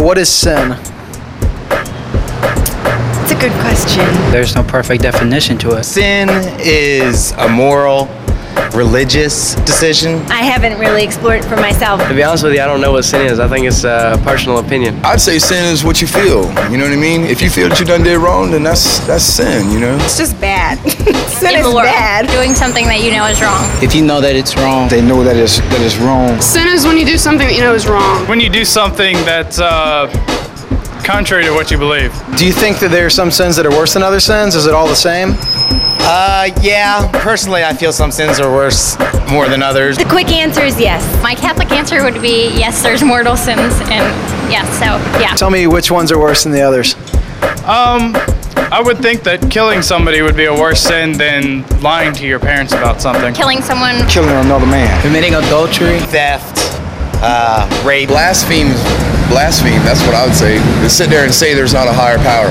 What is sin? It's a good question. There's no perfect definition to it. Sin is a moral, religious decision. I haven't really explored it for myself. To be honest with you, I don't know what sin is. I think it's a personal opinion. I'd say sin is what you feel. You know what I mean? If you feel that you done did wrong, then that's that's sin. You know. It's just bad. Sin is bad. Doing something that you know is wrong. If you know that it's wrong, They know that it's that it's wrong. Sin is when you do something that you know is wrong. When you do something that's uh, contrary to what you believe. Do you think that there are some sins that are worse than other sins? Is it all the same? Uh, yeah. Personally, I feel some sins are worse more than others. The quick answer is yes. My Catholic answer would be yes, there's mortal sins, and yes, so yeah. Tell me which ones are worse than the others. Um, I would think that killing somebody would be a worse sin than lying to your parents about something. Killing someone, Killing another man. committing adultery, Theft, uh, rape. Blaspheme, blaspheme. That's what I would say. To sit there and say there's not a higher power.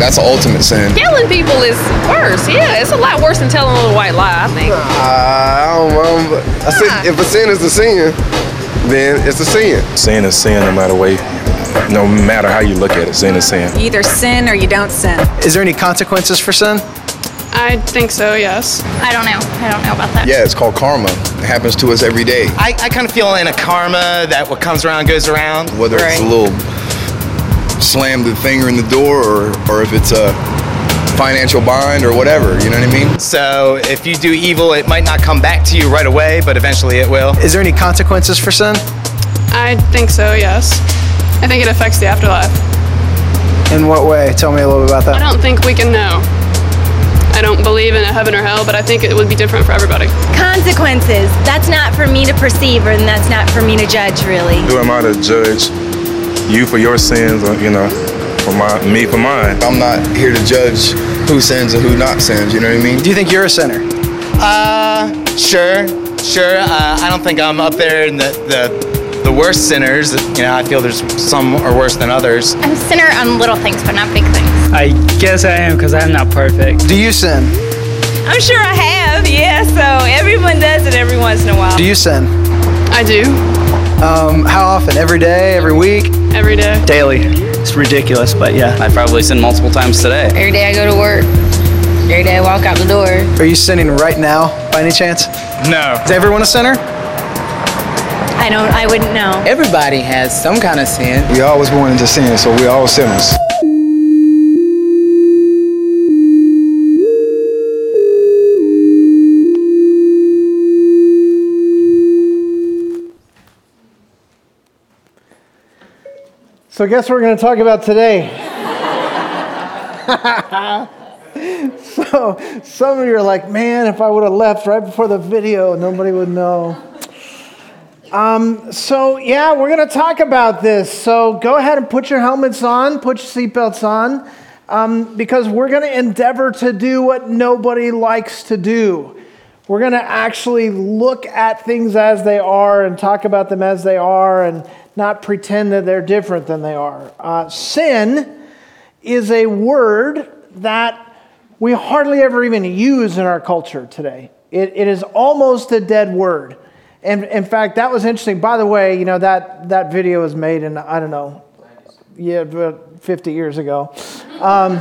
That's the ultimate sin. Killing people is worse. Yeah, it's a lot worse than telling a little white lie, I think. I don't know. but I said, if a sin is a sin, then it's a sin. Sin is sin no matter way, no matter how you look at it. Sin is sin. You either sin or you don't sin. Is there any consequences for sin? I think so, yes. I don't know. I don't know about that. Yeah, it's called karma. It happens to us every day. I, I kind of feel in a karma that what comes around goes around. Whether it's a little slam the finger in the door or, or if it's a financial bind or whatever, you know what I mean? So if you do evil, it might not come back to you right away, but eventually it will. Is there any consequences for sin? I think so, yes. I think it affects the afterlife. In what way? Tell me a little bit about that. I don't think we can know. I don't believe in a heaven or hell, but I think it would be different for everybody. Consequences. That's not for me to perceive, and that's not for me to judge, really. Who am I to judge you for your sins, or you know, for my me for mine? I'm not here to judge who sins and who not sins, you know what I mean? Do you think you're a sinner? Uh, sure, sure. Uh, I don't think I'm up there in the, the, the worst sinners. You know, I feel there's some are worse than others. I'm a sinner on little things, but not big things. I guess I am because I'm not perfect. Do you sin? I'm sure I have, yeah, so everyone does it every once in a while. Do you sin? I do, Um, how often? Every day? Every week? every day. Daily. It's ridiculous, but yeah. I probably sin multiple times today. Every day I go to work. Every day I walk out the door. Are you sinning right now, by any chance? No. Is everyone a sinner? I don't. I wouldn't know. Everybody has some kind of sin. We always born into sin, so we're all sinners. So, guess what we're going to talk about today? so, some of you are like, man, if I would have left right before the video, nobody would know. Um, so, yeah, we're going to talk about this. So, go ahead and put your helmets on, put your seatbelts on, um, because we're going to endeavor to do what nobody likes to do. We're going to actually look at things as they are and talk about them as they are and not pretend that they're different than they are. Uh, sin is a word that we hardly ever even use in our culture today. It, it is almost a dead word. And in fact, that was interesting. By the way, you know, that, that video was made in, I don't know, yeah, about 50 years ago. Um,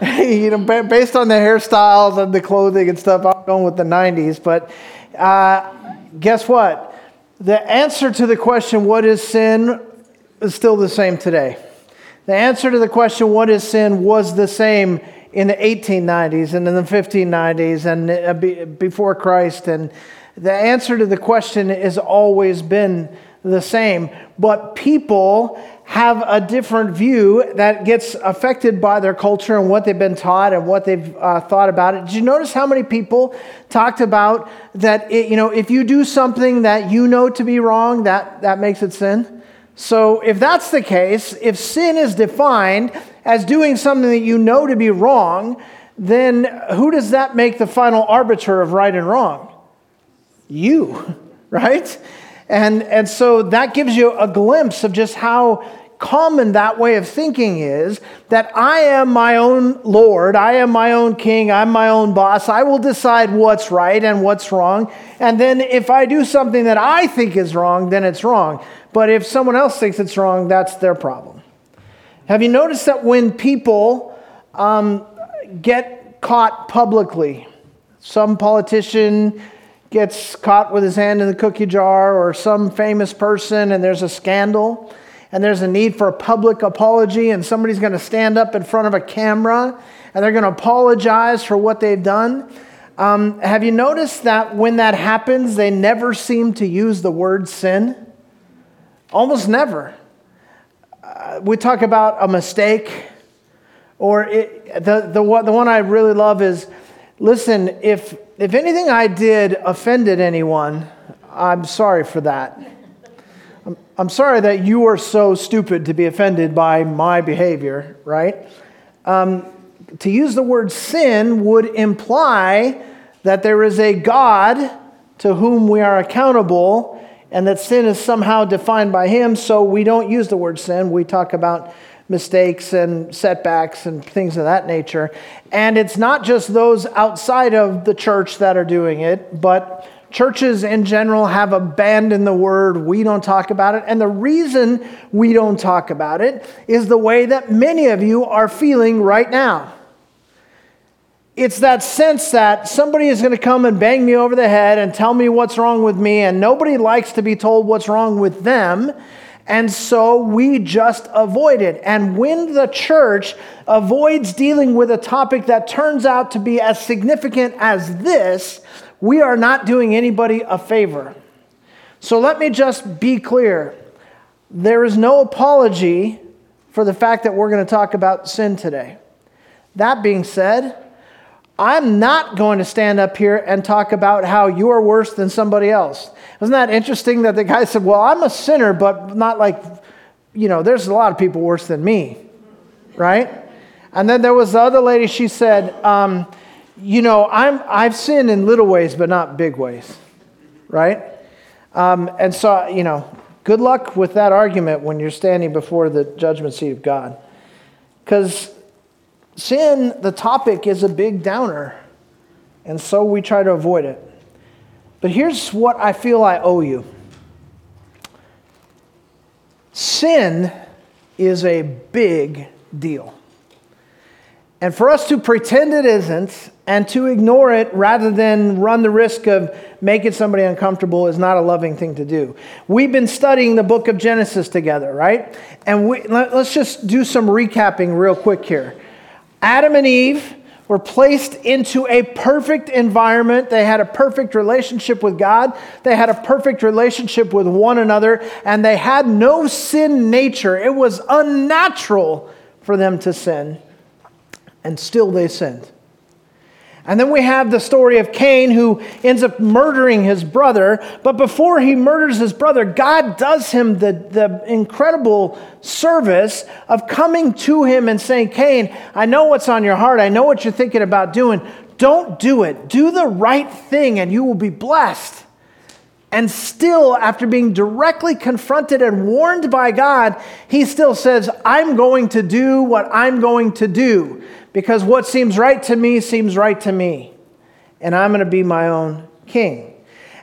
you know, based on the hairstyles and the clothing and stuff, I'm going with the 90s. But uh, guess what? The answer to the question, what is sin, is still the same today. The answer to the question, what is sin, was the same in the 1890s and in the 1590s and uh, before Christ. And the answer to the question has always been the same. But people have a different view that gets affected by their culture and what they've been taught and what they've uh, thought about it. Did you notice how many people talked about that, it, you know, if you do something that you know to be wrong, that, that makes it sin? So, if that's the case, if sin is defined as doing something that you know to be wrong, then who does that make the final arbiter of right and wrong? You, right? And, and so that gives you a glimpse of just how common that way of thinking is that I am my own Lord, I am my own king, I'm my own boss. I will decide what's right and what's wrong. And then if I do something that I think is wrong, then it's wrong. But if someone else thinks it's wrong, that's their problem. Have you noticed that when people um, get caught publicly, some politician gets caught with his hand in the cookie jar, or some famous person, and there's a scandal, and there's a need for a public apology, and somebody's going to stand up in front of a camera and they're going to apologize for what they've done. Um, have you noticed that when that happens, they never seem to use the word sin? Almost never. Uh, we talk about a mistake, or it, the, the, the one I really love is listen, if, if anything I did offended anyone, I'm sorry for that. I'm, I'm sorry that you are so stupid to be offended by my behavior, right? Um, to use the word sin would imply that there is a God to whom we are accountable and that sin is somehow defined by him. So we don't use the word sin. We talk about mistakes and setbacks and things of that nature. And it's not just those outside of the church that are doing it, but churches in general have abandoned the word. We don't talk about it. And the reason we don't talk about it is the way that many of you are feeling right now it's that sense that somebody is going to come and bang me over the head and tell me what's wrong with me, and nobody likes to be told what's wrong with them. And so we just avoid it. And when the church avoids dealing with a topic that turns out to be as significant as this, we are not doing anybody a favor. So let me just be clear there is no apology for the fact that we're going to talk about sin today. That being said, I'm not going to stand up here and talk about how you are worse than somebody else. Isn't that interesting that the guy said, Well, I'm a sinner, but not like, you know, there's a lot of people worse than me, right? And then there was the other lady, she said, um, You know, I'm, I've sinned in little ways, but not big ways, right? Um, and so, you know, good luck with that argument when you're standing before the judgment seat of God. Because sin, the topic, is a big downer, and so we try to avoid it. But here's what I feel I owe you sin is a big deal. And for us to pretend it isn't and to ignore it rather than run the risk of making somebody uncomfortable is not a loving thing to do. We've been studying the book of Genesis together, right? And we, let, us just do some recapping real quick here. Adam and Eve were placed into a perfect environment. They had a perfect relationship with God. They had a perfect relationship with one another, and they had no sin nature. It was unnatural for them to sin, and still they sinned. And then we have the story of Cain who ends up murdering his brother. But before he murders his brother, God does him the, the incredible service of coming to him and saying, Cain, I know what's on your heart. I know what you're thinking about doing. Don't do it. Do the right thing and you will be blessed. And still, after being directly confronted and warned by God, he still says, I'm going to do what I'm going to do because what seems right to me seems right to me, and I'm going to be my own king.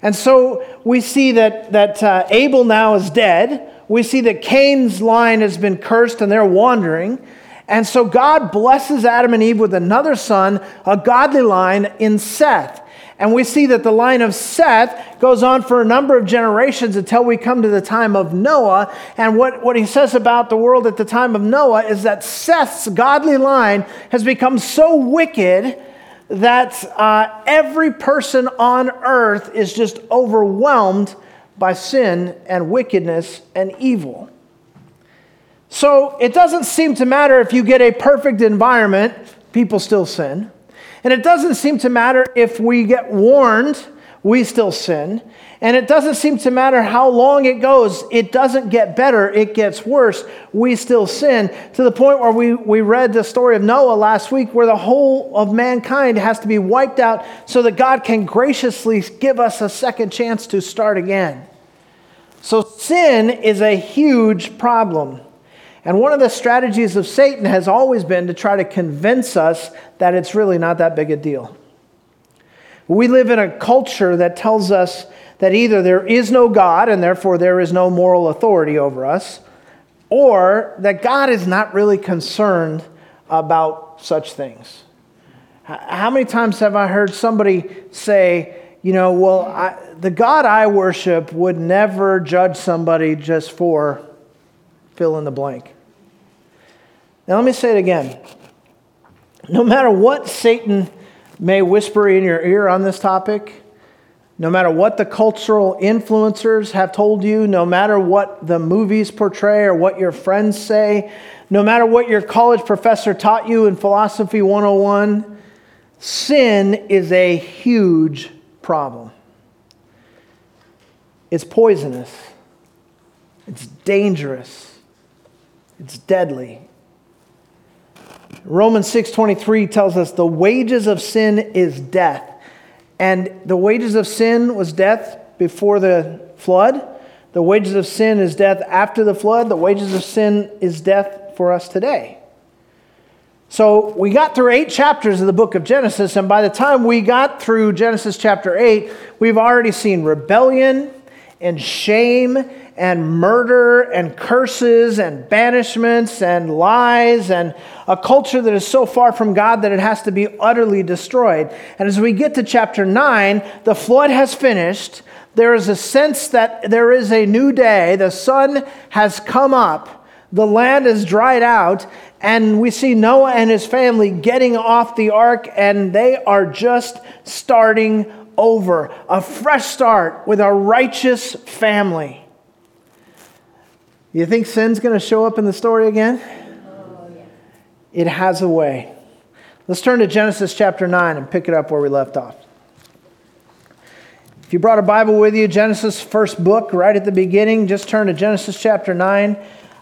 And so we see that, that uh, Abel now is dead. We see that Cain's line has been cursed and they're wandering. And so God blesses Adam and Eve with another son, a godly line in Seth. And we see that the line of Seth goes on for a number of generations until we come to the time of Noah. And what, what he says about the world at the time of Noah is that Seth's godly line has become so wicked that uh, every person on earth is just overwhelmed by sin and wickedness and evil. So it doesn't seem to matter if you get a perfect environment, people still sin. And it doesn't seem to matter if we get warned, we still sin. And it doesn't seem to matter how long it goes, it doesn't get better, it gets worse. We still sin to the point where we, we read the story of Noah last week, where the whole of mankind has to be wiped out so that God can graciously give us a second chance to start again. So sin is a huge problem. And one of the strategies of Satan has always been to try to convince us that it's really not that big a deal. We live in a culture that tells us that either there is no God and therefore there is no moral authority over us, or that God is not really concerned about such things. How many times have I heard somebody say, you know, well, I, the God I worship would never judge somebody just for fill in the blank? Now, let me say it again. No matter what Satan may whisper in your ear on this topic, no matter what the cultural influencers have told you, no matter what the movies portray or what your friends say, no matter what your college professor taught you in Philosophy 101, sin is a huge problem. It's poisonous, it's dangerous, it's deadly. Romans 6:23 tells us the wages of sin is death. And the wages of sin was death before the flood. The wages of sin is death after the flood. The wages of sin is death for us today. So we got through eight chapters of the book of Genesis, and by the time we got through Genesis chapter 8, we've already seen rebellion and shame and murder and curses and banishments and lies and a culture that is so far from God that it has to be utterly destroyed. And as we get to chapter 9, the flood has finished. There is a sense that there is a new day. The sun has come up. The land is dried out. And we see Noah and his family getting off the ark, and they are just starting over. A fresh start with a righteous family. You think sin's going to show up in the story again? It has a way. Let's turn to Genesis chapter 9 and pick it up where we left off. If you brought a Bible with you, Genesis, first book, right at the beginning, just turn to Genesis chapter 9.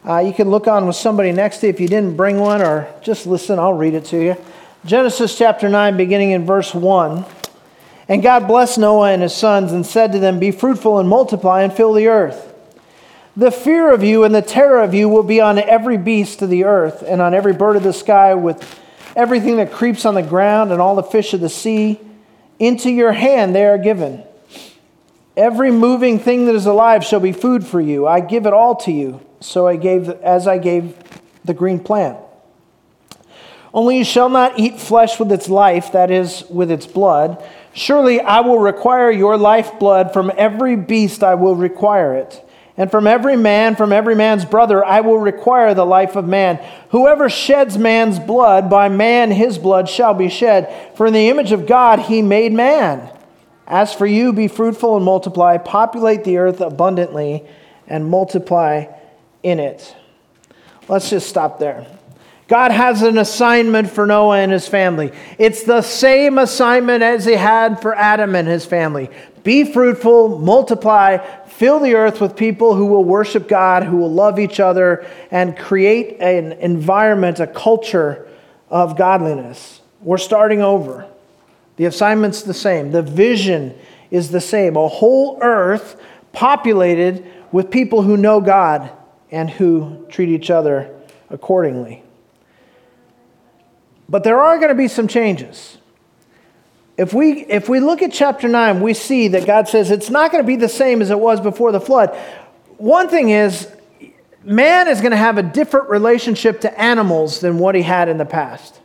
Uh, you can look on with somebody next to you if you didn't bring one, or just listen, I'll read it to you. Genesis chapter 9, beginning in verse 1. And God blessed Noah and his sons and said to them, Be fruitful and multiply and fill the earth. The fear of you and the terror of you will be on every beast of the earth and on every bird of the sky, with everything that creeps on the ground and all the fish of the sea. Into your hand they are given. Every moving thing that is alive shall be food for you. I give it all to you, so I gave as I gave the green plant. Only you shall not eat flesh with its life, that is, with its blood. Surely I will require your lifeblood from every beast, I will require it. And from every man, from every man's brother, I will require the life of man. Whoever sheds man's blood, by man his blood shall be shed. For in the image of God he made man. As for you, be fruitful and multiply, populate the earth abundantly, and multiply in it. Let's just stop there. God has an assignment for Noah and his family. It's the same assignment as he had for Adam and his family. Be fruitful, multiply, fill the earth with people who will worship God, who will love each other, and create an environment, a culture of godliness. We're starting over. The assignment's the same, the vision is the same. A whole earth populated with people who know God and who treat each other accordingly. But there are going to be some changes. If we, if we look at chapter 9, we see that God says it's not going to be the same as it was before the flood. One thing is, man is going to have a different relationship to animals than what he had in the past.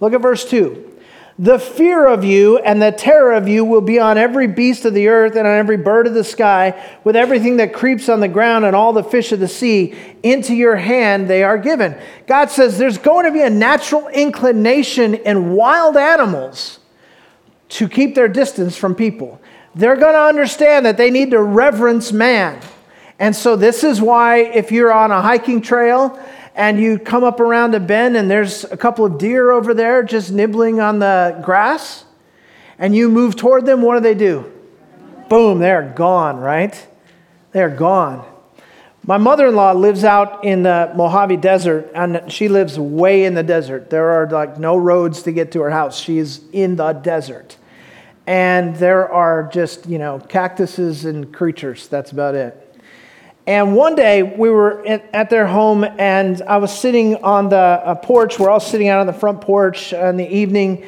Look at verse 2. The fear of you and the terror of you will be on every beast of the earth and on every bird of the sky, with everything that creeps on the ground and all the fish of the sea. Into your hand they are given. God says there's going to be a natural inclination in wild animals to keep their distance from people. They're going to understand that they need to reverence man. And so, this is why, if you're on a hiking trail and you come up around a bend and there's a couple of deer over there just nibbling on the grass, and you move toward them, what do they do? Boom, they're gone, right? They're gone. My mother in law lives out in the Mojave Desert, and she lives way in the desert. There are like no roads to get to her house. She's in the desert. And there are just, you know, cactuses and creatures. That's about it. And one day we were at their home, and I was sitting on the porch. We're all sitting out on the front porch in the evening.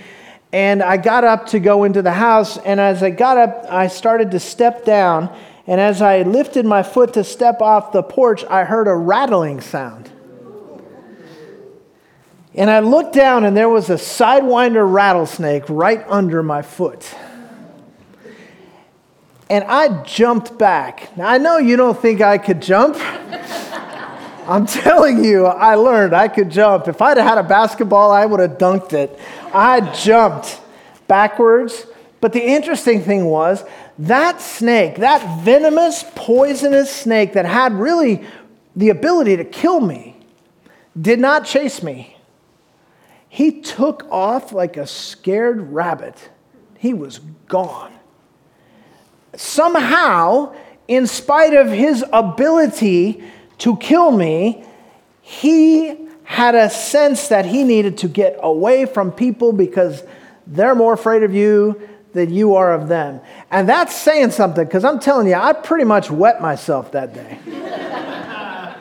And I got up to go into the house. And as I got up, I started to step down. And as I lifted my foot to step off the porch, I heard a rattling sound. And I looked down, and there was a sidewinder rattlesnake right under my foot. And I jumped back. Now, I know you don't think I could jump. I'm telling you, I learned I could jump. If I'd had a basketball, I would have dunked it. I jumped backwards. But the interesting thing was that snake, that venomous, poisonous snake that had really the ability to kill me, did not chase me. He took off like a scared rabbit. He was gone. Somehow, in spite of his ability to kill me, he had a sense that he needed to get away from people because they're more afraid of you than you are of them. And that's saying something because I'm telling you, I pretty much wet myself that day.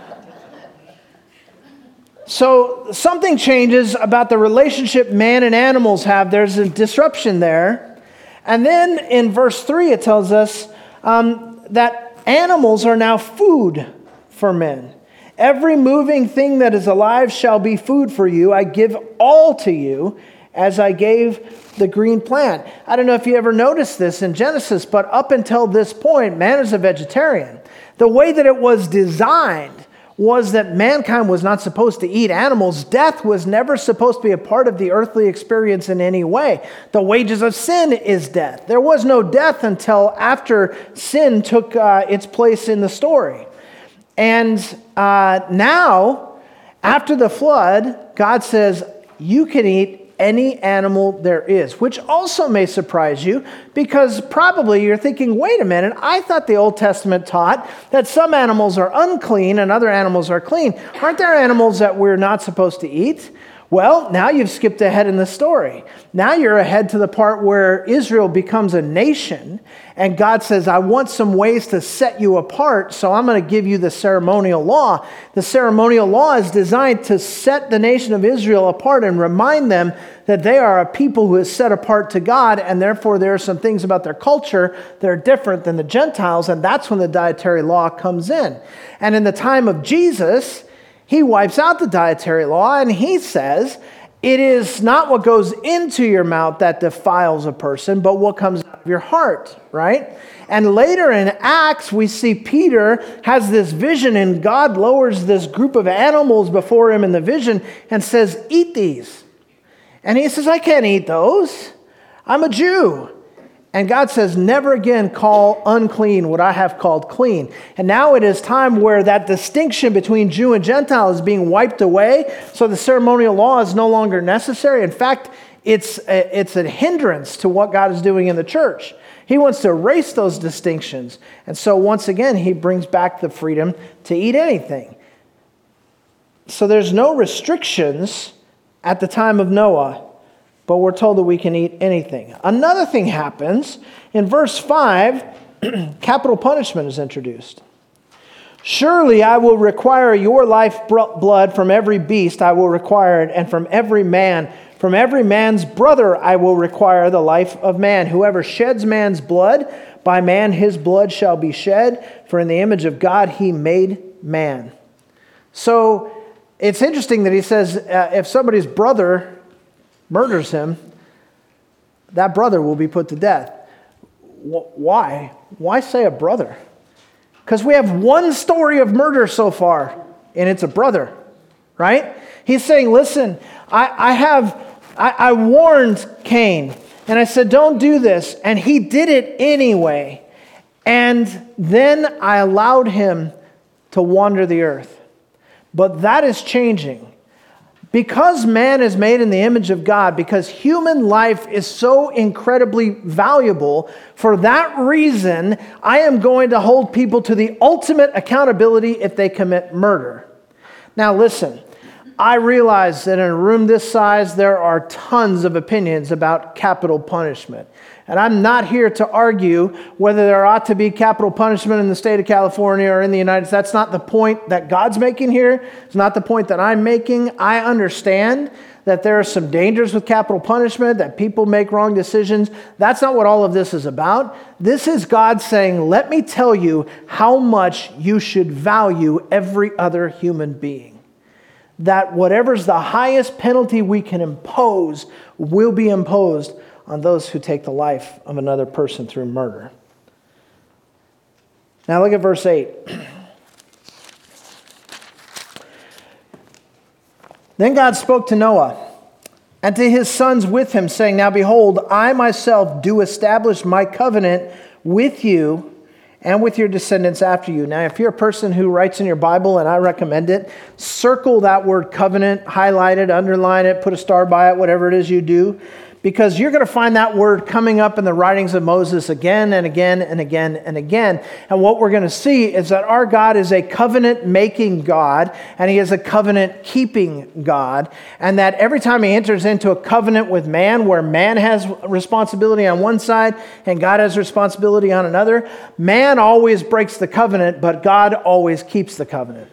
so something changes about the relationship man and animals have. There's a disruption there. And then in verse 3, it tells us um, that animals are now food for men. Every moving thing that is alive shall be food for you. I give all to you as I gave the green plant. I don't know if you ever noticed this in Genesis, but up until this point, man is a vegetarian. The way that it was designed was that mankind was not supposed to eat animals. Death was never supposed to be a part of the earthly experience in any way. The wages of sin is death. There was no death until after sin took uh, its place in the story. And uh, now, after the flood, God says, You can eat any animal there is, which also may surprise you because probably you're thinking, wait a minute, I thought the Old Testament taught that some animals are unclean and other animals are clean. Aren't there animals that we're not supposed to eat? Well, now you've skipped ahead in the story. Now you're ahead to the part where Israel becomes a nation, and God says, I want some ways to set you apart, so I'm going to give you the ceremonial law. The ceremonial law is designed to set the nation of Israel apart and remind them that they are a people who is set apart to God, and therefore there are some things about their culture that are different than the Gentiles, and that's when the dietary law comes in. And in the time of Jesus, he wipes out the dietary law and he says, It is not what goes into your mouth that defiles a person, but what comes out of your heart, right? And later in Acts, we see Peter has this vision, and God lowers this group of animals before him in the vision and says, Eat these. And he says, I can't eat those. I'm a Jew. And God says, Never again call unclean what I have called clean. And now it is time where that distinction between Jew and Gentile is being wiped away. So the ceremonial law is no longer necessary. In fact, it's a, it's a hindrance to what God is doing in the church. He wants to erase those distinctions. And so once again, he brings back the freedom to eat anything. So there's no restrictions at the time of Noah but we're told that we can eat anything. Another thing happens in verse 5 capital punishment is introduced. Surely I will require your life blood from every beast, I will require it, and from every man. From every man's brother I will require the life of man. Whoever sheds man's blood, by man his blood shall be shed, for in the image of God he made man. So it's interesting that he says uh, if somebody's brother murders him, that brother will be put to death. Why? Why say a brother? Because we have one story of murder so far, and it's a brother, right? He's saying, listen, I, I have, I, I warned Cain, and I said, don't do this. And he did it anyway. And then I allowed him to wander the earth. But that is changing. Because man is made in the image of God, because human life is so incredibly valuable, for that reason, I am going to hold people to the ultimate accountability if they commit murder. Now, listen, I realize that in a room this size, there are tons of opinions about capital punishment. And I'm not here to argue whether there ought to be capital punishment in the state of California or in the United States. That's not the point that God's making here. It's not the point that I'm making. I understand that there are some dangers with capital punishment, that people make wrong decisions. That's not what all of this is about. This is God saying, Let me tell you how much you should value every other human being. That whatever's the highest penalty we can impose will be imposed on those who take the life of another person through murder. Now look at verse 8. Then God spoke to Noah and to his sons with him, saying, Now behold, I myself do establish my covenant with you and with your descendants after you. Now, if you're a person who writes in your Bible, and I recommend it, circle that word covenant, highlight it, underline it, put a star by it, whatever it is you do because you're going to find that word coming up in the writings of Moses again and again and again and again. And what we're going to see is that our God is a covenant making God and he is a covenant keeping God. And that every time he enters into a covenant with man, where man has responsibility on one side and God has responsibility on another, man always breaks the covenant, but God always keeps the covenant.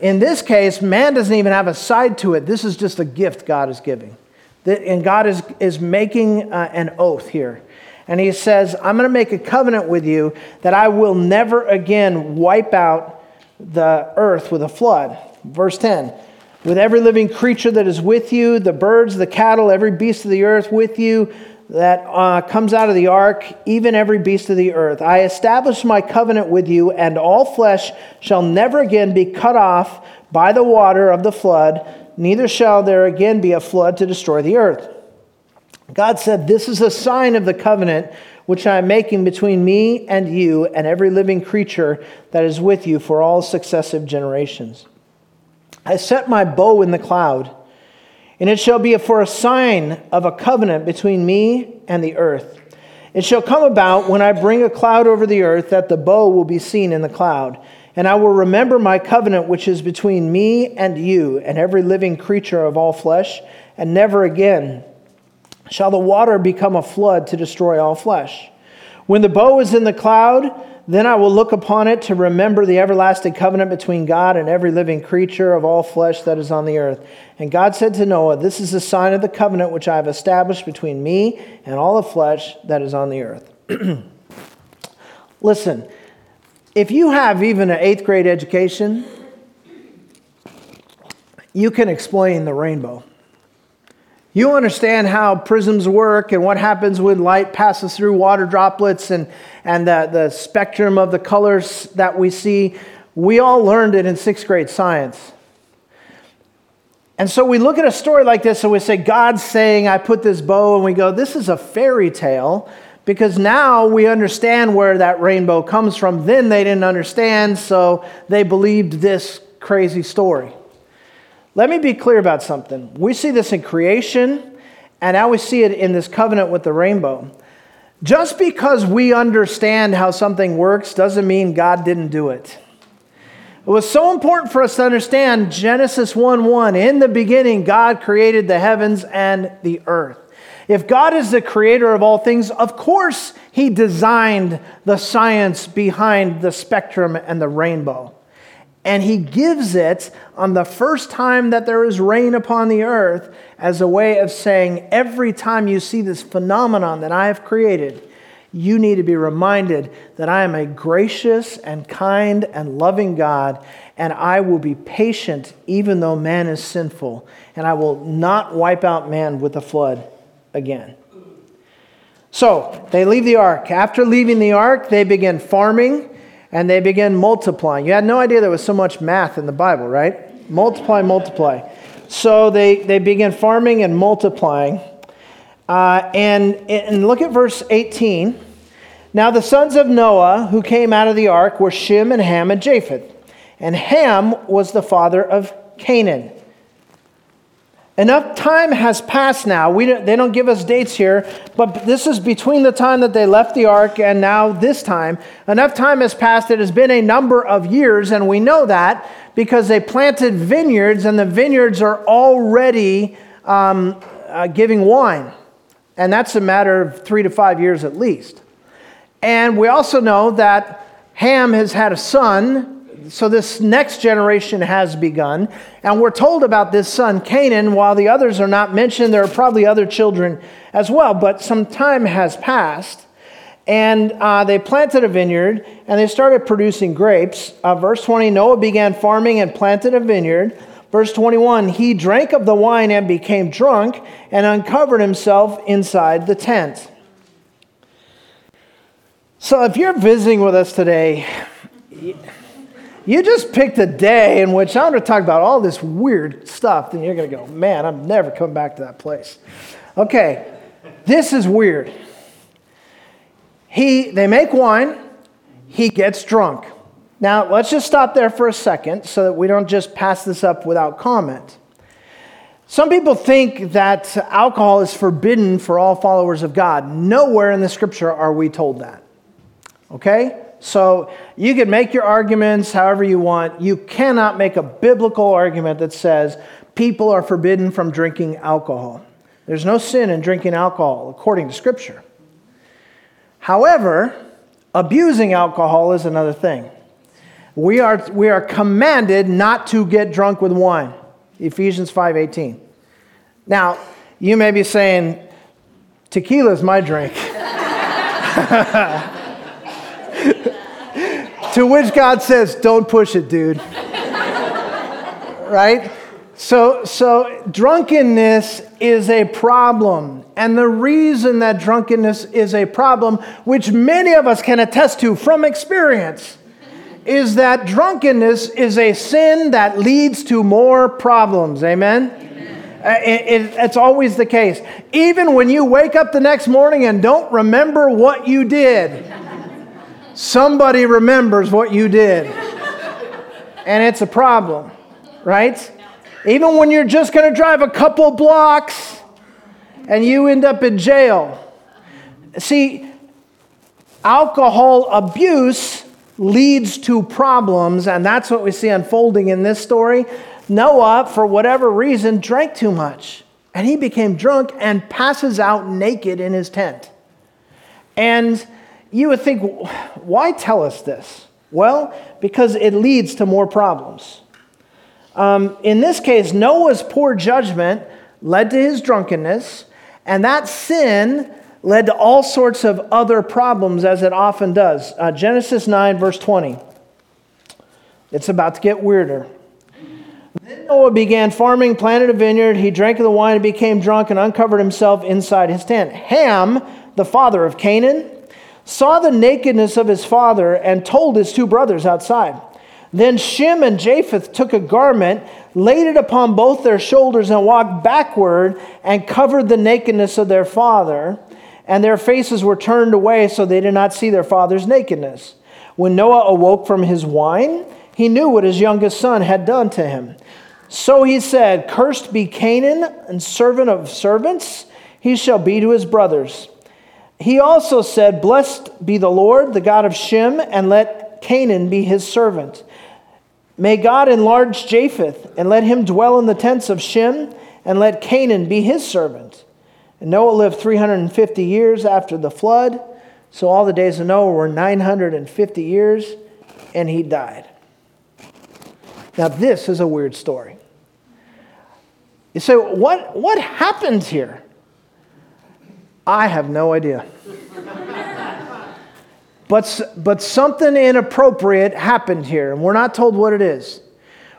In this case, man doesn't even have a side to it. This is just a gift God is giving. And God is, is making uh, an oath here. And he says, I'm going to make a covenant with you that I will never again wipe out the earth with a flood. Verse 10 With every living creature that is with you, the birds, the cattle, every beast of the earth with you that uh, comes out of the ark, even every beast of the earth. I establish my covenant with you, and all flesh shall never again be cut off by the water of the flood neither shall there again be a flood to destroy the earth. God said, This is a sign of the covenant which I am making between me and you and every living creature that is with you for all successive generations. I set my bow in the cloud, and it shall be for a sign of a covenant between me and the earth. It shall come about when I bring a cloud over the earth that the bow will be seen in the cloud. And I will remember my covenant which is between me and you and every living creature of all flesh, and never again shall the water become a flood to destroy all flesh. When the bow is in the cloud, then I will look upon it to remember the everlasting covenant between God and every living creature of all flesh that is on the earth. And God said to Noah, This is a sign of the covenant which I have established between me and all the flesh that is on the earth. Listen, if you have even an eighth grade education, you can explain the rainbow. You understand how prisms work and what happens when light passes through water droplets and, and the, the spectrum of the colors that we see. We all learned it in sixth grade science. And so we look at a story like this and we say, God's saying, I put this bow, and we go, this is a fairy tale because now we understand where that rainbow comes from. Then they didn't understand, so they believed this crazy story. Let me be clear about something. We see this in creation, and now we see it in this covenant with the rainbow. Just because we understand how something works doesn't mean God didn't do it. It was so important for us to understand Genesis 1 1. In the beginning, God created the heavens and the earth. If God is the creator of all things, of course he designed the science behind the spectrum and the rainbow. And he gives it on the first time that there is rain upon the earth as a way of saying, every time you see this phenomenon that I have created, you need to be reminded that I am a gracious and kind and loving God, and I will be patient even though man is sinful, and I will not wipe out man with a flood again. So they leave the ark. After leaving the ark, they begin farming and they begin multiplying. You had no idea there was so much math in the Bible, right? Multiply, multiply. So they, they begin farming and multiplying. Uh, and, and look at verse 18. Now the sons of Noah who came out of the ark were Shem and Ham and Japheth. And Ham was the father of Canaan. Enough time has passed now. We don't, they don't give us dates here, but this is between the time that they left the ark and now this time. Enough time has passed. It has been a number of years, and we know that because they planted vineyards, and the vineyards are already um, uh, giving wine. And that's a matter of three to five years at least. And we also know that Ham has had a son so this next generation has begun, and we're told about this son, Canaan. While the others are not mentioned, there are probably other children as well, but some time has passed. And uh, they planted a vineyard and they started producing grapes. Uh, verse 20 Noah began farming and planted a vineyard. Verse 21 He drank of the wine and became drunk and uncovered himself inside the tent. So if you're visiting with us today, you just picked a day in which I'm going to talk about all this weird stuff, then you're going to go, man, I'm never coming back to that place. Okay, this is weird. He, they make wine, he gets drunk. Now, let's just stop there for a second so that we don't just pass this up without comment. Some people think that alcohol is forbidden for all followers of God. Nowhere in the scripture are we told that. Okay? So you can make your arguments however you want. You cannot make a biblical argument that says people are forbidden from drinking alcohol. There's no sin in drinking alcohol according to scripture. However, abusing alcohol is another thing. We are, we are commanded not to get drunk with wine. Ephesians 5:18. Now, you may be saying, tequila is my drink. to which God says, don't push it, dude. right? So, so drunkenness is a problem. And the reason that drunkenness is a problem, which many of us can attest to from experience, is that drunkenness is a sin that leads to more problems. Amen? Uh, it, it, it's always the case. Even when you wake up the next morning and don't remember what you did, somebody remembers what you did. And it's a problem, right? Even when you're just going to drive a couple blocks and you end up in jail. See, alcohol abuse leads to problems, and that's what we see unfolding in this story. Noah, for whatever reason, drank too much, and he became drunk and passes out naked in his tent. And you would think, why tell us this? Well, because it leads to more problems. Um, in this case, Noah's poor judgment led to his drunkenness, and that sin led to all sorts of other problems, as it often does. Uh, Genesis 9, verse 20. It's about to get weirder. Then Noah began farming, planted a vineyard. He drank of the wine and became drunk and uncovered himself inside his tent. Ham, the father of Canaan, saw the nakedness of his father and told his two brothers outside. Then Shem and Japheth took a garment, laid it upon both their shoulders, and walked backward and covered the nakedness of their father. And their faces were turned away so they did not see their father's nakedness. When Noah awoke from his wine, he knew what his youngest son had done to him. So he said, Cursed be Canaan, and servant of servants, he shall be to his brothers. He also said, Blessed be the Lord, the God of Shem, and let Canaan be his servant. May God enlarge Japheth, and let him dwell in the tents of Shem, and let Canaan be his servant. And Noah lived 350 years after the flood. So all the days of Noah were 950 years, and he died. Now, this is a weird story. You say, what, what happened here? I have no idea. but, but something inappropriate happened here, and we're not told what it is.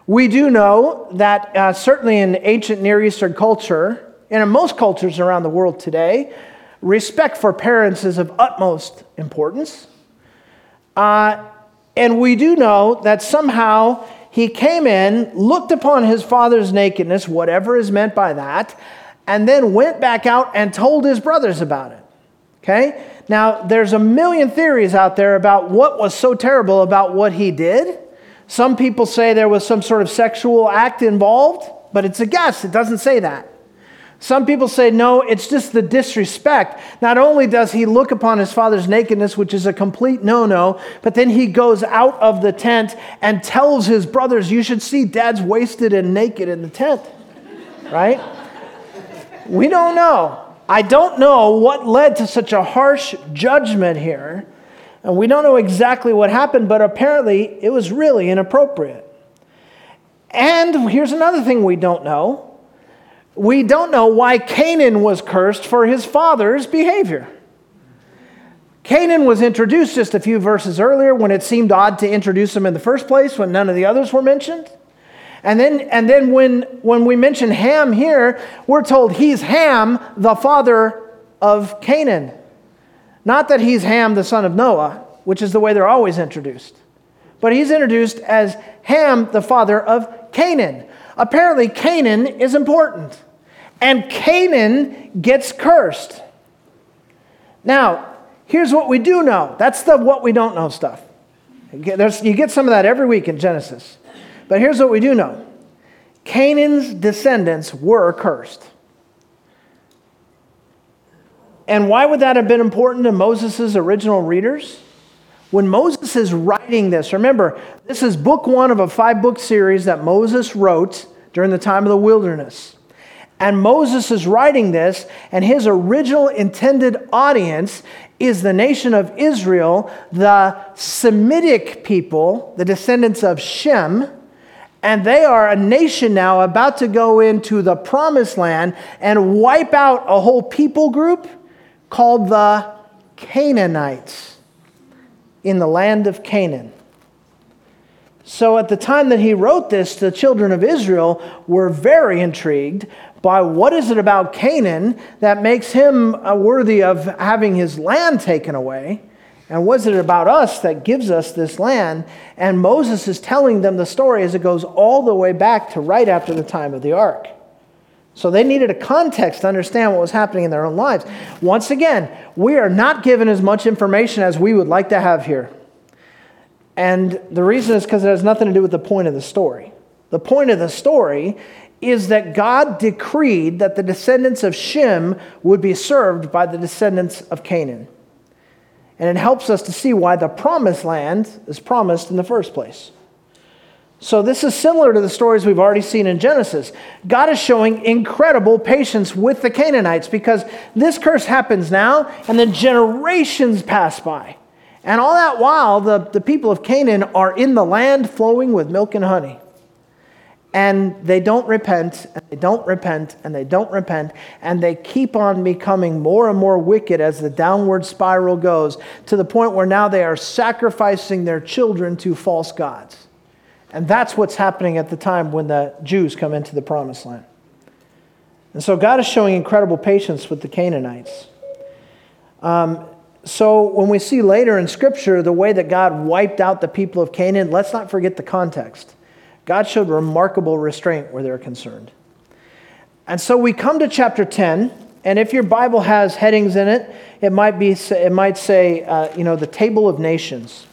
We do know that uh, certainly in ancient Near Eastern culture, and in most cultures around the world today, respect for parents is of utmost importance. Uh, and we do know that somehow he came in, looked upon his father's nakedness, whatever is meant by that, and then went back out and told his brothers about it. Okay? Now, there's a million theories out there about what was so terrible about what he did. Some people say there was some sort of sexual act involved, but it's a guess. It doesn't say that. Some people say, no, it's just the disrespect. Not only does he look upon his father's nakedness, which is a complete no no, but then he goes out of the tent and tells his brothers, you should see dad's wasted and naked in the tent. Right? We don't know. I don't know what led to such a harsh judgment here, And we don't know exactly what happened, but apparently it was really inappropriate. And here's another thing we don't know we don't know why Canaan was cursed for his father's behavior. Canaan was introduced just a few verses earlier when it seemed odd to introduce him in the first place when none of the others were mentioned. And then, and then when, when we mention Ham here, we're told he's Ham, the father of Canaan. Not that he's Ham, the son of Noah, which is the way they're always introduced, but he's introduced as Ham, the father of Canaan. Apparently, Canaan is important and Canaan gets cursed. Now, here's what we do know. That's the what we don't know stuff. There's, you get some of that every week in Genesis. But here's what we do know Canaan's descendants were cursed. And why would that have been important to Moses' original readers? When Moses is writing this, remember, this is book one of a five book series that Moses wrote during the time of the wilderness. And Moses is writing this, and his original intended audience is the nation of Israel, the Semitic people, the descendants of Shem. And they are a nation now about to go into the promised land and wipe out a whole people group called the Canaanites in the land of Canaan. So, at the time that he wrote this, the children of Israel were very intrigued by what is it about Canaan that makes him uh, worthy of having his land taken away? And what is it about us that gives us this land? And Moses is telling them the story as it goes all the way back to right after the time of the ark. So they needed a context to understand what was happening in their own lives. Once again, we are not given as much information as we would like to have here. And the reason is because it has nothing to do with the point of the story. The point of the story is that God decreed that the descendants of Shem would be served by the descendants of Canaan. And it helps us to see why the promised land is promised in the first place. So, this is similar to the stories we've already seen in Genesis. God is showing incredible patience with the Canaanites because this curse happens now, and then generations pass by. And all that while, the, the people of Canaan are in the land flowing with milk and honey. And they don't repent, and they don't repent, and they don't repent, and they keep on becoming more and more wicked as the downward spiral goes to the point where now they are sacrificing their children to false gods. And that's what's happening at the time when the Jews come into the promised land. And so God is showing incredible patience with the Canaanites. Um, so when we see later in Scripture the way that God wiped out the people of Canaan, let's not forget the context. God showed remarkable restraint where they're concerned. And so we come to chapter 10, and if your Bible has headings in it, it might, be, it might say, uh, you know, the table of nations.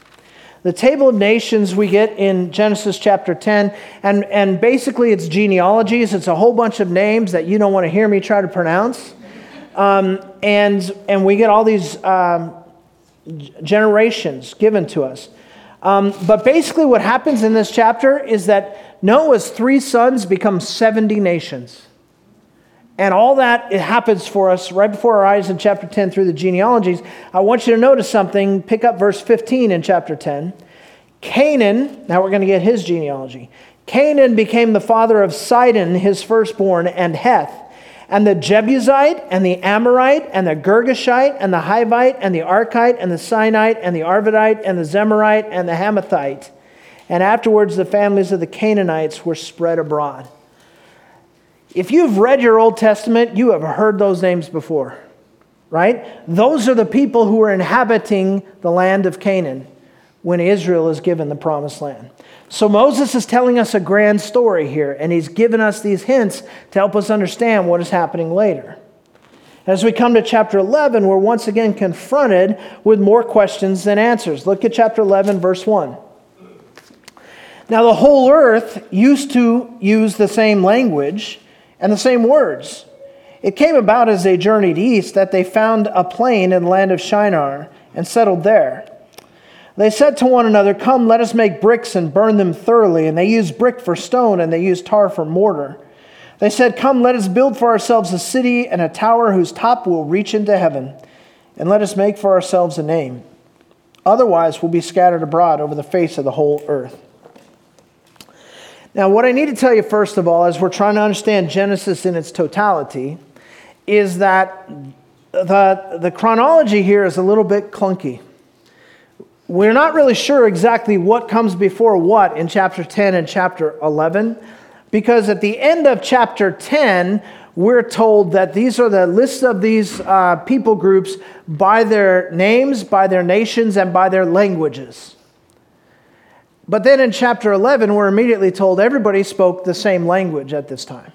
The table of nations we get in Genesis chapter 10, and, and basically it's genealogies. It's a whole bunch of names that you don't want to hear me try to pronounce. Um, and, and we get all these um, generations given to us. Um, but basically, what happens in this chapter is that Noah's three sons become 70 nations. And all that it happens for us right before our eyes in chapter 10 through the genealogies. I want you to notice something. Pick up verse 15 in chapter 10. Canaan, now we're going to get his genealogy. Canaan became the father of Sidon, his firstborn, and Heth and the Jebusite, and the Amorite, and the Girgashite, and the Hivite, and the Arkite, and the Sinite, and the Arvadite, and the Zemarite, and the Hamathite. And afterwards, the families of the Canaanites were spread abroad. If you've read your Old Testament, you have heard those names before, right? Those are the people who were inhabiting the land of Canaan when Israel is given the promised land. So Moses is telling us a grand story here, and he's given us these hints to help us understand what is happening later. As we come to chapter 11, we're once again confronted with more questions than answers. Look at chapter 11, verse 1. Now, the whole earth used to use the same language and the same words. It came about as they journeyed east that they found a plain in the land of Shinar and settled there. They said to one another, Come, let us make bricks and burn them thoroughly. And they used brick for stone, and they used tar for mortar. They said, Come, let us build for ourselves a city and a tower whose top will reach into heaven, and let us make for ourselves a name, Otherwise, we'll be scattered abroad over the face of the whole earth. Now, what I need to tell you first of all, as we're trying to understand Genesis in its totality, is that the, the chronology here is a little bit clunky. We're not really sure exactly what comes before what in chapter 10 and chapter 11, because at the end of chapter 10, we're told that these are the list of these uh, people groups by their names, by their nations, and by their languages. But then in chapter 11, we're immediately told everybody spoke the same language at this time.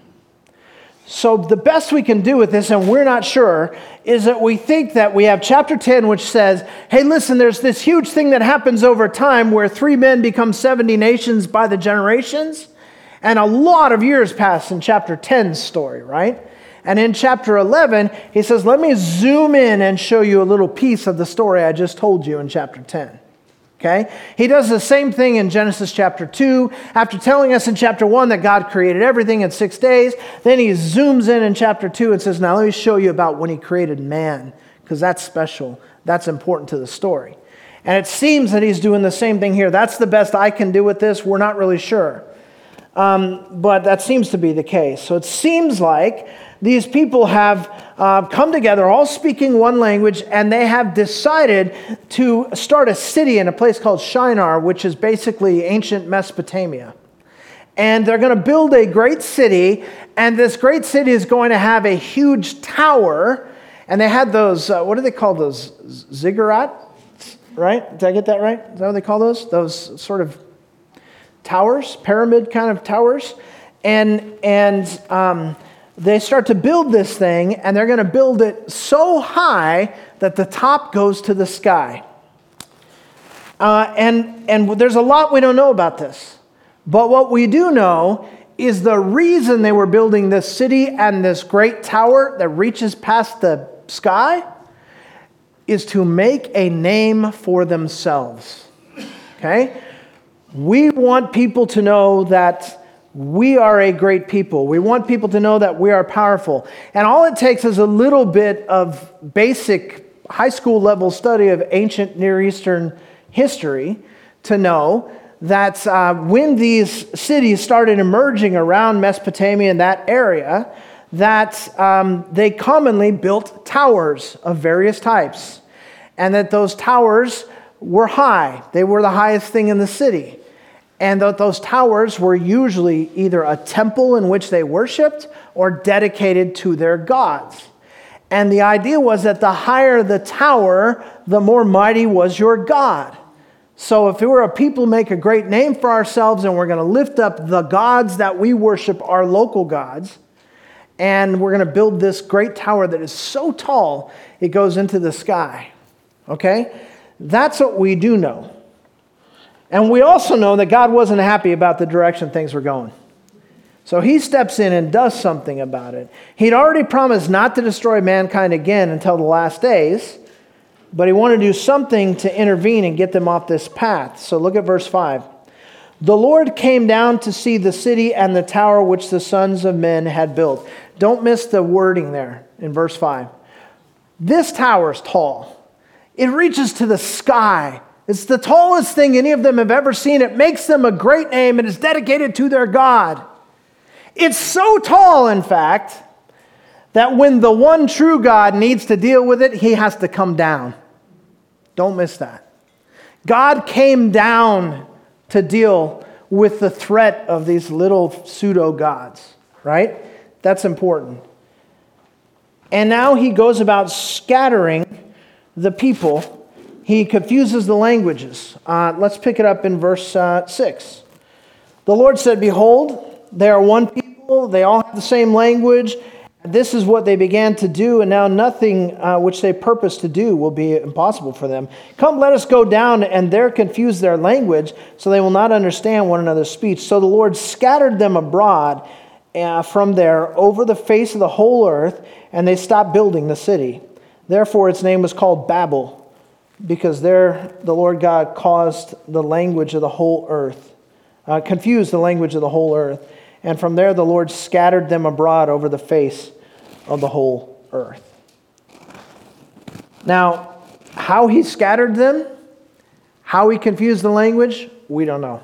So, the best we can do with this, and we're not sure, is that we think that we have chapter 10, which says, hey, listen, there's this huge thing that happens over time where three men become 70 nations by the generations. And a lot of years pass in chapter 10's story, right? And in chapter 11, he says, let me zoom in and show you a little piece of the story I just told you in chapter 10. Okay? He does the same thing in Genesis chapter 2. After telling us in chapter 1 that God created everything in six days, then he zooms in in chapter 2 and says, Now let me show you about when he created man, because that's special. That's important to the story. And it seems that he's doing the same thing here. That's the best I can do with this. We're not really sure. Um, but that seems to be the case. So it seems like these people have uh, come together, all speaking one language, and they have decided to start a city in a place called Shinar, which is basically ancient Mesopotamia. And they're going to build a great city, and this great city is going to have a huge tower. And they had those, uh, what do they call those? Ziggurat, right? Did I get that right? Is that what they call those? Those sort of towers, pyramid kind of towers. And, and, um, they start to build this thing, and they're going to build it so high that the top goes to the sky. Uh, and, and there's a lot we don't know about this. But what we do know is the reason they were building this city and this great tower that reaches past the sky is to make a name for themselves. Okay? We want people to know that we are a great people. We want people to know that we are powerful. And all it takes is a little bit of basic high school level study of ancient Near Eastern history to know that uh, when these cities started emerging around Mesopotamia and that area, that um, they commonly built towers of various types. And that those towers were high, they were the highest thing in the city and those towers were usually either a temple in which they worshiped or dedicated to their gods. And the idea was that the higher the tower, the more mighty was your God. So if we were a people make a great name for ourselves and we're going to lift up the gods that we worship, our local gods, and we're going to build this great tower that is so tall it goes into the sky. Okay? That's what we do know. And we also know that God wasn't happy about the direction things were going. So he steps in and does something about it. He'd already promised not to destroy mankind again until the last days, but he wanted to do something to intervene and get them off this path. So look at verse 5. The Lord came down to see the city and the tower which the sons of men had built. Don't miss the wording there in verse 5. This tower is tall, it reaches to the sky. It's the tallest thing any of them have ever seen. It makes them a great name and is dedicated to their God. It's so tall, in fact, that when the one true God needs to deal with it, he has to come down. Don't miss that. God came down to deal with the threat of these little pseudo gods, right? That's important. And now he goes about scattering the people he confuses the languages. Uh, let's pick it up in verse uh, 6. The Lord said, Behold, they are one people, they all have the same language. This is what they began to do, and now nothing uh, which they purpose to do will be impossible for them. Come, let us go down and there confuse their language, so they will not understand one another's speech. So the Lord scattered them abroad uh, from there over the face of the whole earth, and they stopped building the city. Therefore, its name was called Babel because there the Lord God caused the language of the whole earth, uh, confused the language of the whole earth. And from there the Lord scattered them abroad over the face of the whole earth. Now, how he scattered them How he confused the language, we don't know.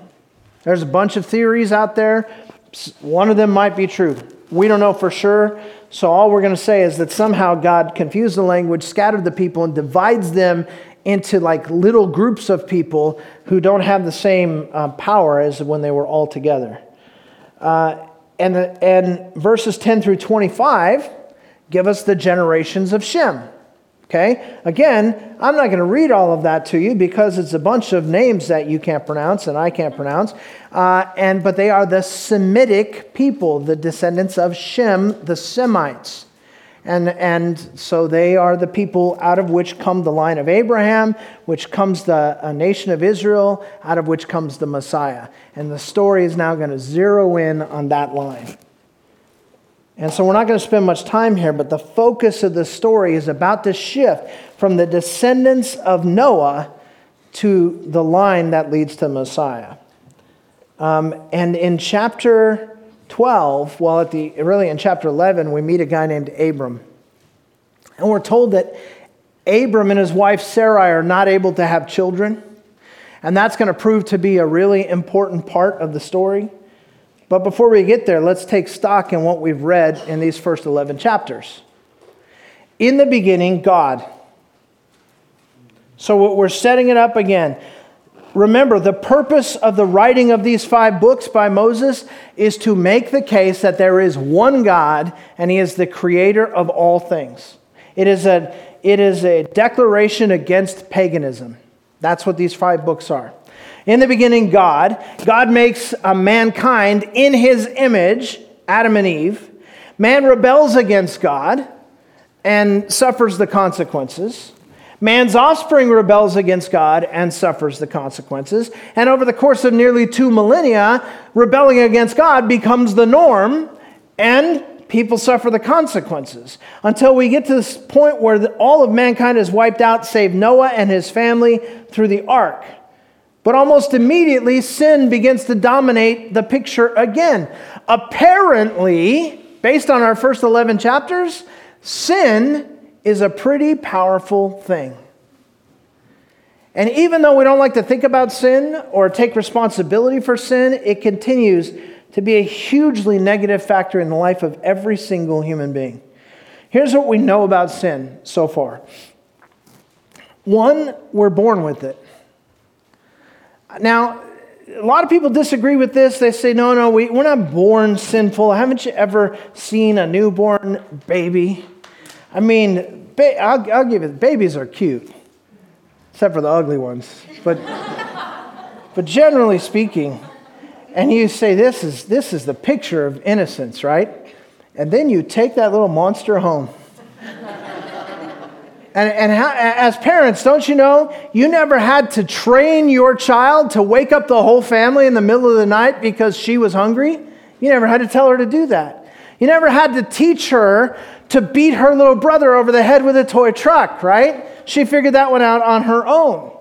There's a bunch of theories out there. One of them might be true. We don't know for sure. So all we're going to say is that somehow God confused the language, scattered the people, and divides them into like little groups of people who don't have the same uh, power as when they were all together. Uh, and, the, and verses 10 through 25 give us the generations of Shem. Okay? Again, I'm not going to read all of that to you because it's a bunch of names that you can't pronounce and I can't pronounce. Uh, and, but they are the Semitic people, the descendants of Shem, the Semites. And, and so they are the people out of which come the line of Abraham, which comes the nation of Israel, out of which comes the Messiah. And the story is now going to zero in on that line. And so we're not going to spend much time here, but the focus of the story is about to shift from the descendants of Noah to the line that leads to Messiah. Um, and in chapter 12, well, at the, really in chapter 11, we meet a guy named Abram. And we're told that Abram and his wife Sarai are not able to have children. And that's going to prove to be a really important part of the story. But before we get there, let's take stock in what we've read in these first 11 chapters. In the beginning, God. So we're setting it up again. Remember, the purpose of the writing of these five books by Moses is to make the case that there is one God and he is the creator of all things. It is a, it is a declaration against paganism. That's what these five books are. In the beginning, God. God makes a mankind in his image, Adam and Eve. Man rebels against God and suffers the consequences. Man's offspring rebels against God and suffers the consequences. And over the course of nearly two millennia, rebelling against God becomes the norm, and people suffer the consequences until we get to this point where all of mankind is wiped out, save Noah and his family through the ark. But almost immediately, sin begins to dominate the picture again. Apparently, based on our first 11 chapters, sin is a pretty powerful thing. And even though we don't like to think about sin or take responsibility for sin, it continues to be a hugely negative factor in the life of every single human being. Here's what we know about sin so far one, we're born with it. Now, a lot of people disagree with this. They say, no, no, we, we're not born sinful. Haven't you ever seen a newborn baby? I mean, ba- I'll, I'll give it, babies are cute, except for the ugly ones. But, but generally speaking, and you say, this is, this is the picture of innocence, right? And then you take that little monster home. And, and how, as parents, don't you know, you never had to train your child to wake up the whole family in the middle of the night because she was hungry? You never had to tell her to do that. You never had to teach her to beat her little brother over the head with a toy truck, right? She figured that one out on her own.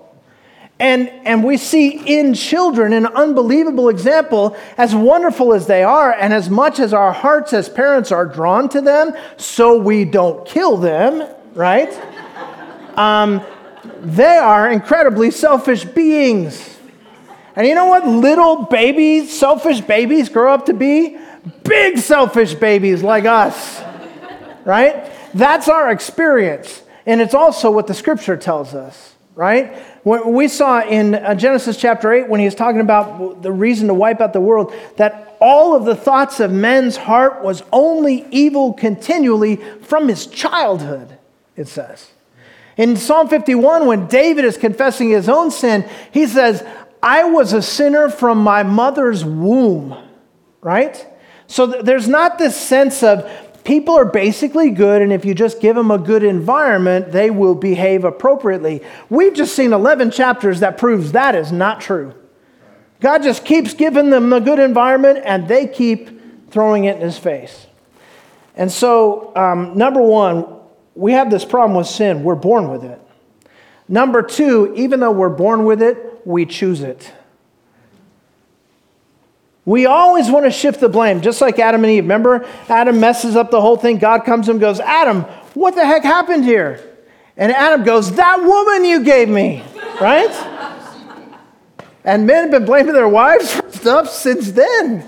And, and we see in children an unbelievable example, as wonderful as they are, and as much as our hearts as parents are drawn to them, so we don't kill them, right? Um, they are incredibly selfish beings. And you know what little babies, selfish babies, grow up to be? Big selfish babies like us, right? That's our experience. And it's also what the scripture tells us, right? We saw in uh, Genesis chapter 8 when he was talking about the reason to wipe out the world that all of the thoughts of men's heart was only evil continually from his childhood, it says. In Psalm 51, when David is confessing his own sin, he says, I was a sinner from my mother's womb, right? So th- there's not this sense of people are basically good, and if you just give them a good environment, they will behave appropriately. We've just seen 11 chapters that proves that is not true. God just keeps giving them a good environment, and they keep throwing it in his face. And so, um, number one, we have this problem with sin. We're born with it. Number two, even though we're born with it, we choose it. We always want to shift the blame, just like Adam and Eve. Remember, Adam messes up the whole thing. God comes and goes, Adam, what the heck happened here? And Adam goes, That woman you gave me, right? And men have been blaming their wives for stuff since then.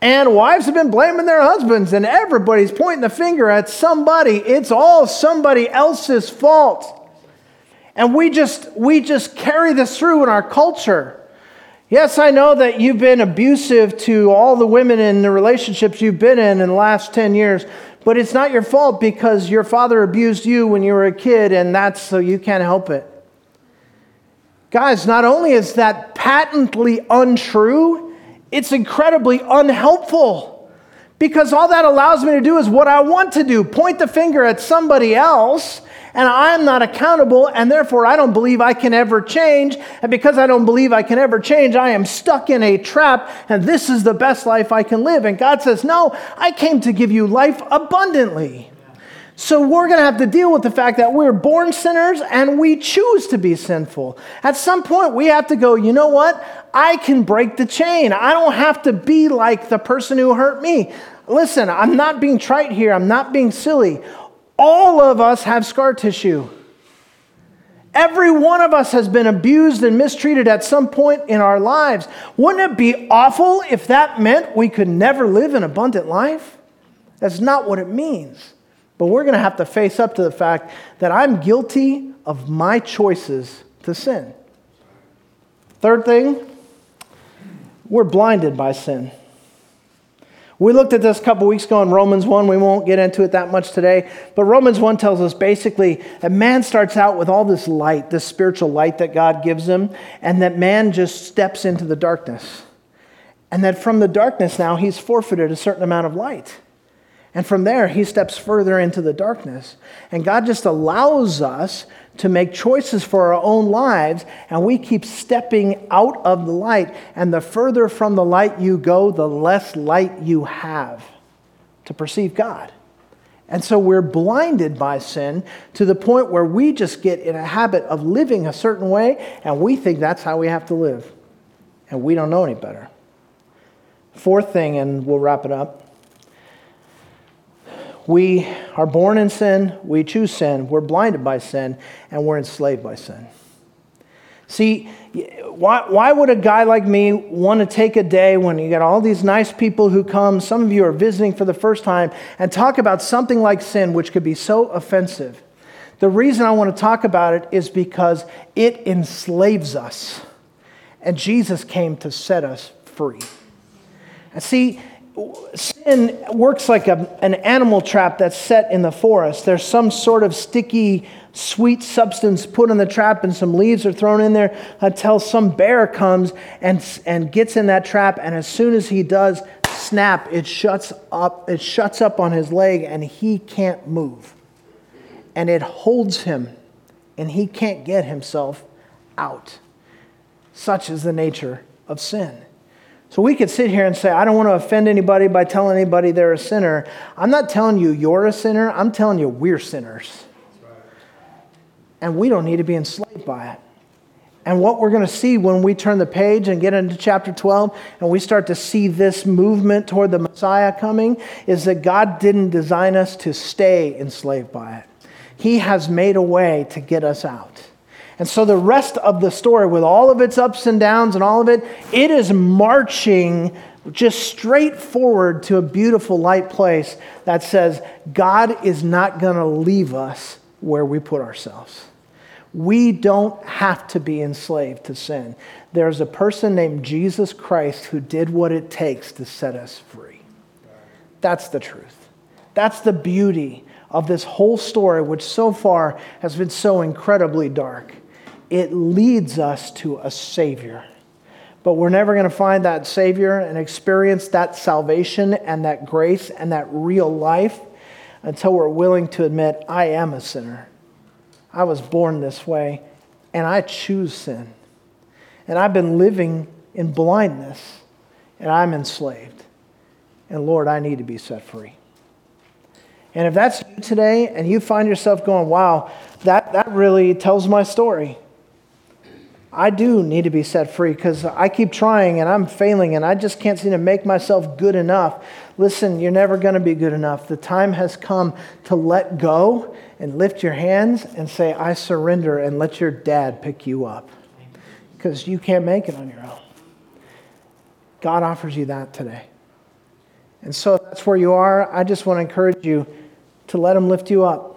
And wives have been blaming their husbands, and everybody's pointing the finger at somebody. It's all somebody else's fault. And we just, we just carry this through in our culture. Yes, I know that you've been abusive to all the women in the relationships you've been in in the last 10 years, but it's not your fault because your father abused you when you were a kid, and that's so you can't help it. Guys, not only is that patently untrue, it's incredibly unhelpful. Because all that allows me to do is what I want to do point the finger at somebody else, and I'm not accountable, and therefore I don't believe I can ever change. And because I don't believe I can ever change, I am stuck in a trap, and this is the best life I can live. And God says, No, I came to give you life abundantly. So we're going to have to deal with the fact that we're born sinners and we choose to be sinful. At some point, we have to go, you know what? I can break the chain. I don't have to be like the person who hurt me. Listen, I'm not being trite here, I'm not being silly. All of us have scar tissue. Every one of us has been abused and mistreated at some point in our lives. Wouldn't it be awful if that meant we could never live an abundant life? That's not what it means. But we're going to have to face up to the fact that I'm guilty of my choices to sin. Third thing, we're blinded by sin. We looked at this a couple weeks ago in Romans 1. We won't get into it that much today. But Romans 1 tells us basically that man starts out with all this light, this spiritual light that God gives him, and that man just steps into the darkness. And that from the darkness now, he's forfeited a certain amount of light. And from there, he steps further into the darkness. And God just allows us to make choices for our own lives, and we keep stepping out of the light. And the further from the light you go, the less light you have to perceive God. And so we're blinded by sin to the point where we just get in a habit of living a certain way, and we think that's how we have to live. And we don't know any better. Fourth thing, and we'll wrap it up we are born in sin, we choose sin, we're blinded by sin, and we're enslaved by sin. See, why, why would a guy like me want to take a day when you got all these nice people who come, some of you are visiting for the first time, and talk about something like sin, which could be so offensive? The reason I want to talk about it is because it enslaves us, and Jesus came to set us free. And see, sin works like a, an animal trap that's set in the forest. There's some sort of sticky, sweet substance put in the trap, and some leaves are thrown in there until some bear comes and, and gets in that trap. And as soon as he does, snap, it shuts up, it shuts up on his leg, and he can't move. And it holds him, and he can't get himself out. Such is the nature of sin. So we could sit here and say, I don't want to offend anybody by telling anybody they're a sinner. I'm not telling you you're a sinner, I'm telling you we're sinners. And we don't need to be enslaved by it. And what we're going to see when we turn the page and get into chapter 12 and we start to see this movement toward the Messiah coming is that God didn't design us to stay enslaved by it. He has made a way to get us out. And so the rest of the story, with all of its ups and downs and all of it, it is marching just straight forward to a beautiful light place that says God is not going to leave us where we put ourselves. We don't have to be enslaved to sin. There's a person named Jesus Christ who did what it takes to set us free. That's the truth. That's the beauty of this whole story, which so far has been so incredibly dark it leads us to a Savior. But we're never going to find that Savior and experience that salvation and that grace and that real life until we're willing to admit, I am a sinner. I was born this way, and I choose sin. And I've been living in blindness, and I'm enslaved. And Lord, I need to be set free. And if that's you today, and you find yourself going, wow, that, that really tells my story I do need to be set free because I keep trying and I'm failing and I just can't seem to make myself good enough. Listen, you're never going to be good enough. The time has come to let go and lift your hands and say, I surrender, and let your dad pick you up. because you can't make it on your own. God offers you that today. And so that's where you are, I just want to encourage you to let Him lift you up.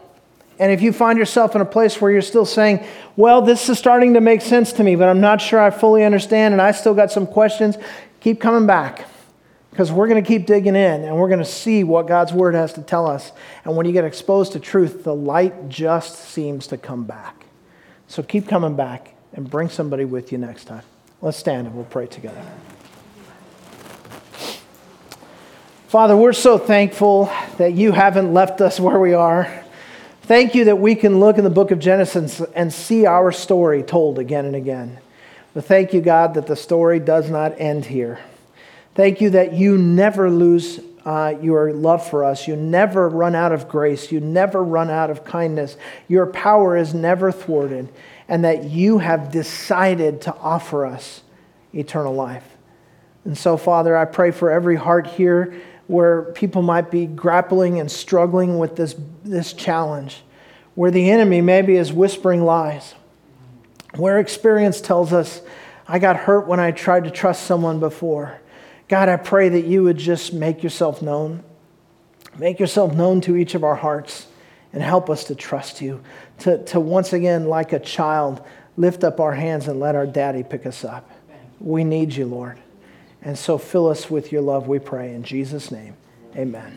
And if you find yourself in a place where you're still saying, well, this is starting to make sense to me, but I'm not sure I fully understand and I still got some questions, keep coming back because we're going to keep digging in and we're going to see what God's Word has to tell us. And when you get exposed to truth, the light just seems to come back. So keep coming back and bring somebody with you next time. Let's stand and we'll pray together. Father, we're so thankful that you haven't left us where we are. Thank you that we can look in the book of Genesis and see our story told again and again. But thank you, God, that the story does not end here. Thank you that you never lose uh, your love for us. You never run out of grace. You never run out of kindness. Your power is never thwarted, and that you have decided to offer us eternal life. And so, Father, I pray for every heart here where people might be grappling and struggling with this, this challenge, where the enemy maybe is whispering lies, where experience tells us, I got hurt when I tried to trust someone before. God, I pray that you would just make yourself known. Make yourself known to each of our hearts and help us to trust you, to, to once again, like a child, lift up our hands and let our daddy pick us up. We need you, Lord. And so fill us with your love, we pray. In Jesus' name, amen.